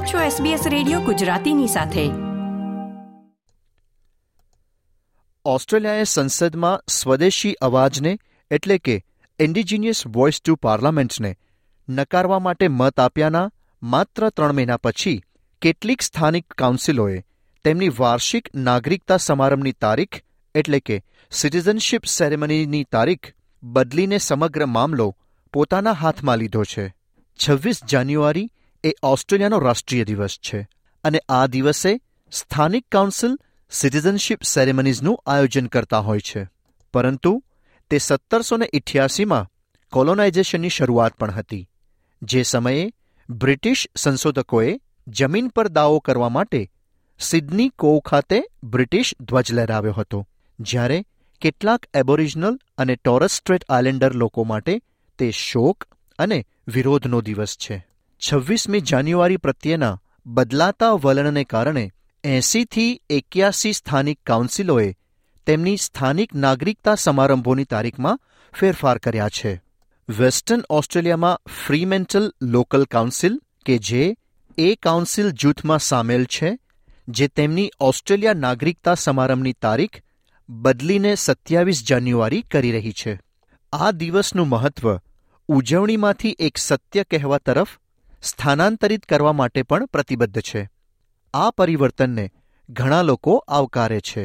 આપ છો SBS radio ગુજરાતીની સાથે. ઓસ્ટ્રેલિયાએ સંસદમાં સ્વદેશી અવાજને એટલે કે ઇન્ડિજિનિયસ વોઇસ ટુ પાર્લામેન્ટને નકારવા માટે મત આપ્યાના માત્ર ત્રણ મહિના પછી કેટલીક સ્થાનિક કાઉન્સિલોએ તેમની વાર્ષિક નાગરિકતા સમારંભની તારીખ એટલે કે સિટીઝનશીપ સેરેમનીની તારીખ બદલીને સમગ્ર મામલો પોતાના હાથમાં લીધો છે. છવ્વીસ જાન્યુઆરી એ ઓસ્ટ્રેલિયાનો રાષ્ટ્રીય દિવસ છે અને આ દિવસે સ્થાનિક કાઉન્સિલ સિટીઝનશીપ સેરેમનીઝનું આયોજન કરતા હોય છે. પરંતુ તે સત્તરસો ને ઇઠ્યાસીમાં કોલોનાઇઝેશનની શરૂઆત પણ હતી, જે સમયે બ્રિટિશ સંશોધકોએ જમીન પર દાવો કરવા માટે સિડની કોવ ખાતે બ્રિટિશ ધ્વજ લહેરાવ્યો હતો, જ્યારે કેટલાક એબોરિજનલ અને ટોરસ સ્ટ્રેટ આઇલેન્ડર લોકો માટે તે શોક અને વિરોધનો દિવસ છે. છવ્વીસમી જાન્યુઆરી પ્રત્યેના બદલાતા વલણને કારણે એંસીથી એક્યાસી સ્થાનિક કાઉન્સિલોએ તેમની સ્થાનિક નાગરિકતા સમારંભોની તારીખમાં ફેરફાર કર્યા છે. વેસ્ટર્ન ઓસ્ટ્રેલિયામાં ફ્રીમેન્ટલ લોકલ કાઉન્સિલ, કે જે એ કાઉન્સિલ જૂથમાં સામેલ છે, જે તેમની ઓસ્ટ્રેલિયા નાગરિકતા સમારંભની તારીખ બદલીને સત્યાવીસ જાન્યુઆરી કરી રહી છે. આ દિવસનું મહત્વ ઉજવણીમાંથી એક સત્ય કહેવા તરફ સ્થાનાંતરિત કરવા માટે પણ પ્રતિબદ્ધ છે આ પરિવર્તનને ઘણા લોકો આવકારે છે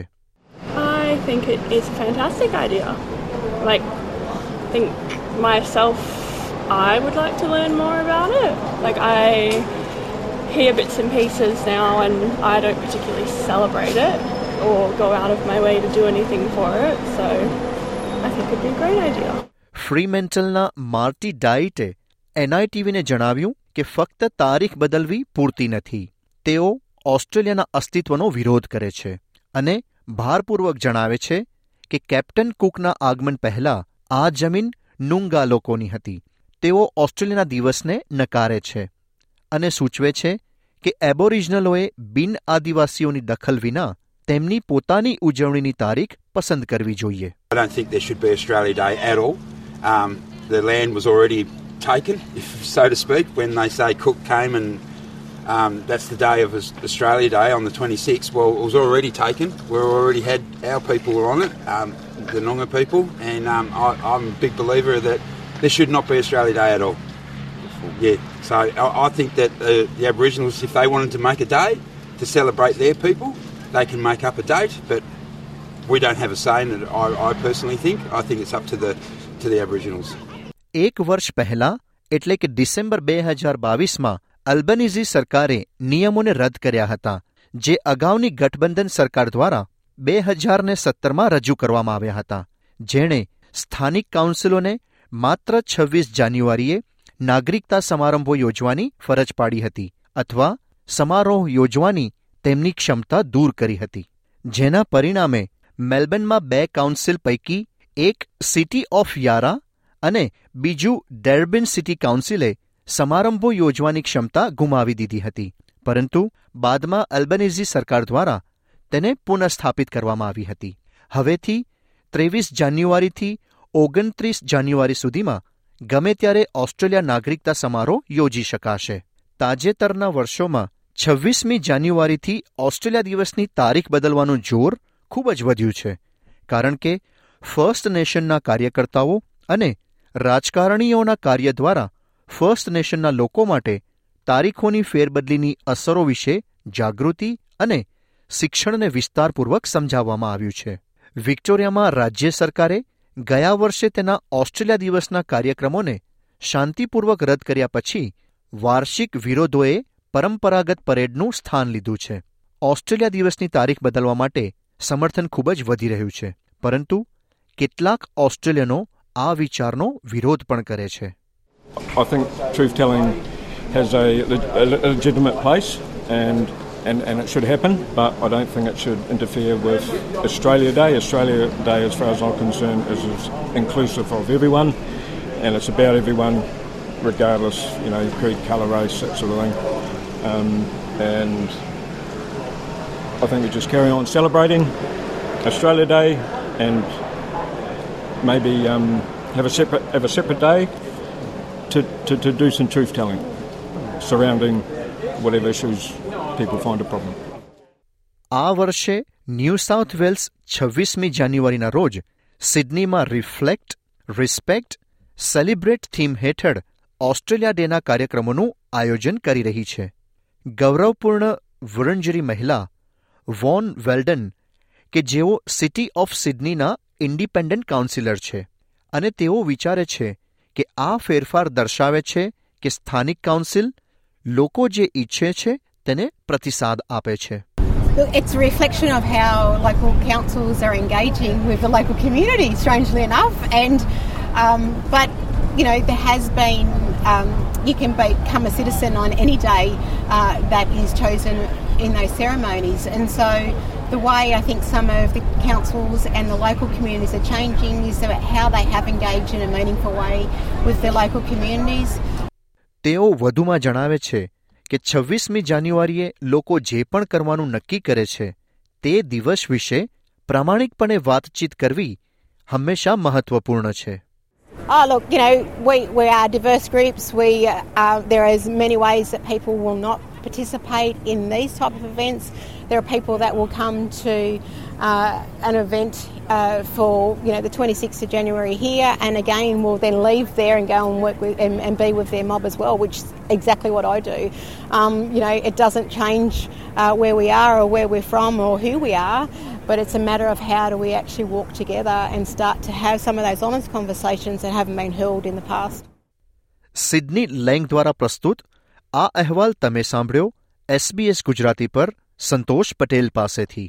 I think it is a fantastic idea. Like, I think myself, I would like to learn more about it. Like, I hear bits and pieces now, and I don't particularly celebrate it or go out of my way to do anything for it. So, I think it'd be a great idea. ફ્રીમેન્ટલના Marty ડાઇટે એનઆઈટીવીને જણાવ્યું કે ફક્ત તારીખ બદલવી પૂરતી નથી. તેઓ ઓસ્ટ્રેલિયાના અસ્તિત્વનો વિરોધ કરે છે અને ભારપૂર્વક જણાવે છે કે કેપ્ટન કુકના આગમન પહેલા આ જમીન નુંગા લોકોની હતી. તેઓ ઓસ્ટ્રેલિયાના દિવસને નકારે છે અને સૂચવે છે કે એબોરિજનલોએ બિન આદિવાસીઓની દખલ વિના તેમની પોતાની ઉજવણીની તારીખ પસંદ કરવી જોઈએ. I don't think there should be Australia Day at all. Um, the land was already taken, if so to speak, when they say Cook came and um, that's the day of Australia Day on the 26th. Well, it was already taken. We already had our people were on it, um, the Noongar people, and um, I, I'm a big believer that there should not be Australia Day at all. Yeah, so I, I think that uh, the Aboriginals, if they wanted to make a day to celebrate their people, they can make up a date, but we don't have a say in it. I, I personally think. I think it's up to the to the Aboriginals. એક વર્ષ પહેલા, એટલે કે December બે હજાર બાવીસમાં, Albanese સરકારે નિયમોને રદ કર્યા હતા, જે અગાઉની ગઠબંધન સરકાર દ્વારા બે હજારને સત્તરમાં રજૂ કરવામાં આવ્યા હતા. જેણે સ્થાનિક કાઉન્સિલોને માત્ર છવ્વીસ જાન્યુઆરીએ નાગરિકતા સમારંભો યોજવાની ફરજ પાડી હતી અથવા સમારોહ યોજવાની તેમની ક્ષમતા દૂર કરી હતી. જેના પરિણામે મેલબર્નમાં બે કાઉન્સિલ પૈકી એક સિટી ઓફ યારા અને બીજું ડેર્બિન સિટી કાઉન્સિલે સમારંભો યોજવાની ક્ષમતા ગુમાવી દીધી હતી. પરંતુ બાદમાં અલ્બનીઝી સરકાર દ્વારા તેને પુનઃસ્થાપિત કરવામાં આવી હતી. હવેથી ત્રેવીસ જાન્યુઆરીથી ઓગણત્રીસ જાન્યુઆરી સુધીમાં ગમે ત્યારે ઓસ્ટ્રેલિયા નાગરિકતા સમારોહ યોજી શકાશે. તાજેતરના વર્ષોમાં છવ્વીસમી જાન્યુઆરીથી ઓસ્ટ્રેલિયા દિવસની તારીખ બદલવાનું જોર ખૂબ જ વધ્યું છે, કારણ કે ફર્સ્ટ નેશનના કાર્યકર્તાઓ અને રાજકારણીઓના કાર્ય દ્વારા ફર્સ્ટ નેશનના લોકો માટે તારીખોની ફેરબદલીની અસરો વિશે જાગૃતિ અને શિક્ષણને વિસ્તારપૂર્વક સમજાવવામાં આવ્યું છે. વિક્ટોરિયામાં રાજ્ય સરકારે ગયા વર્ષે તેના ઓસ્ટ્રેલિયા દિવસના કાર્યક્રમોને શાંતિપૂર્વક રદ કર્યા પછી વાર્ષિક વિરોધોએ પરંપરાગત પરેડનું સ્થાન લીધું છે. ઓસ્ટ્રેલિયા દિવસની તારીખ બદલવા માટે સમર્થન ખૂબ જ વધી રહ્યું છે. પરંતુ કેટલાક ઓસ્ટ્રેલિયનો આ વિચારનો વિરોધ પણ કરે છે I think truth telling has a, leg- a le- a legitimate place and, and, and it should happen, but I don't think it should interfere with Australia Day. Australia Day, as far as I'm concerned, is, is inclusive of everyone and it's about everyone, regardless, you know, creed, colour, race, that sort of thing. Um, and I think we just carry on celebrating Australia Day and maybe um, have a separate have a separate day to, to, to do some truth telling surrounding whatever issues people find a problem. આ વર્ષે new south Wales છવ્વીસમી જાન્યુઆરીના રોજ સિડનીમાં reflect respect celebrate theme હેઠળ Australia ડેના કાર્યક્રમોનું આયોજન કરી રહી છે ગૌરવપૂર્ણ વુરંજરી મહિલા વોન વેલ્ડન કે જેઓ સિટી ઓફ સિડનીના ઇન્ડિપેન્ડન્ટ કાઉન્સિલર છે અને તેઓ વિચારે છે કે આ ફેરફાર દર્શાવે છે કે સ્થાનિક કાઉન્સિલ લોકો જે ઈચ્છે છે તેને પ્રતિસાદ આપે છે it's a reflection of how local councils are engaging with the local community, strangely enough. And um, but you know there has been um, you can become a citizen on any day uh, that is chosen in those ceremonies, and so the way I think some of the councils and the local communities are changing is about how they have engaged in a meaningful way with their local communities. તેઓ વધુમાં જણાવે છે કે છવ્વીસમી જાન્યુઆરીએ લોકો જે પણ કરવાનું નક્કી કરે છે તે દિવસ વિશે પ્રામાણિકપણે વાતચીત કરવી હંમેશા મહત્વપૂર્ણ છે Oh, look, you know, we, we are diverse groups. We, uh, there is many ways that people will not participate in these type of events. There are people that will come to uh, an event uh, for, you know, the 26th of January here and again will then leave there and go and work with and, and be with their mob as well, which exactly what I do. Um, you know, it doesn't change uh, where we are or where we're from or who we are, but it's a matter of how do we actually walk together and start to have some of those honest conversations that haven't been held in the past. Sydney Lang દ્વારા પ્રસ્તુત આ અહેવાલ તમે સાંભળ્યો SBS Gujarati પર સંતોષ પટેલ પાસેથી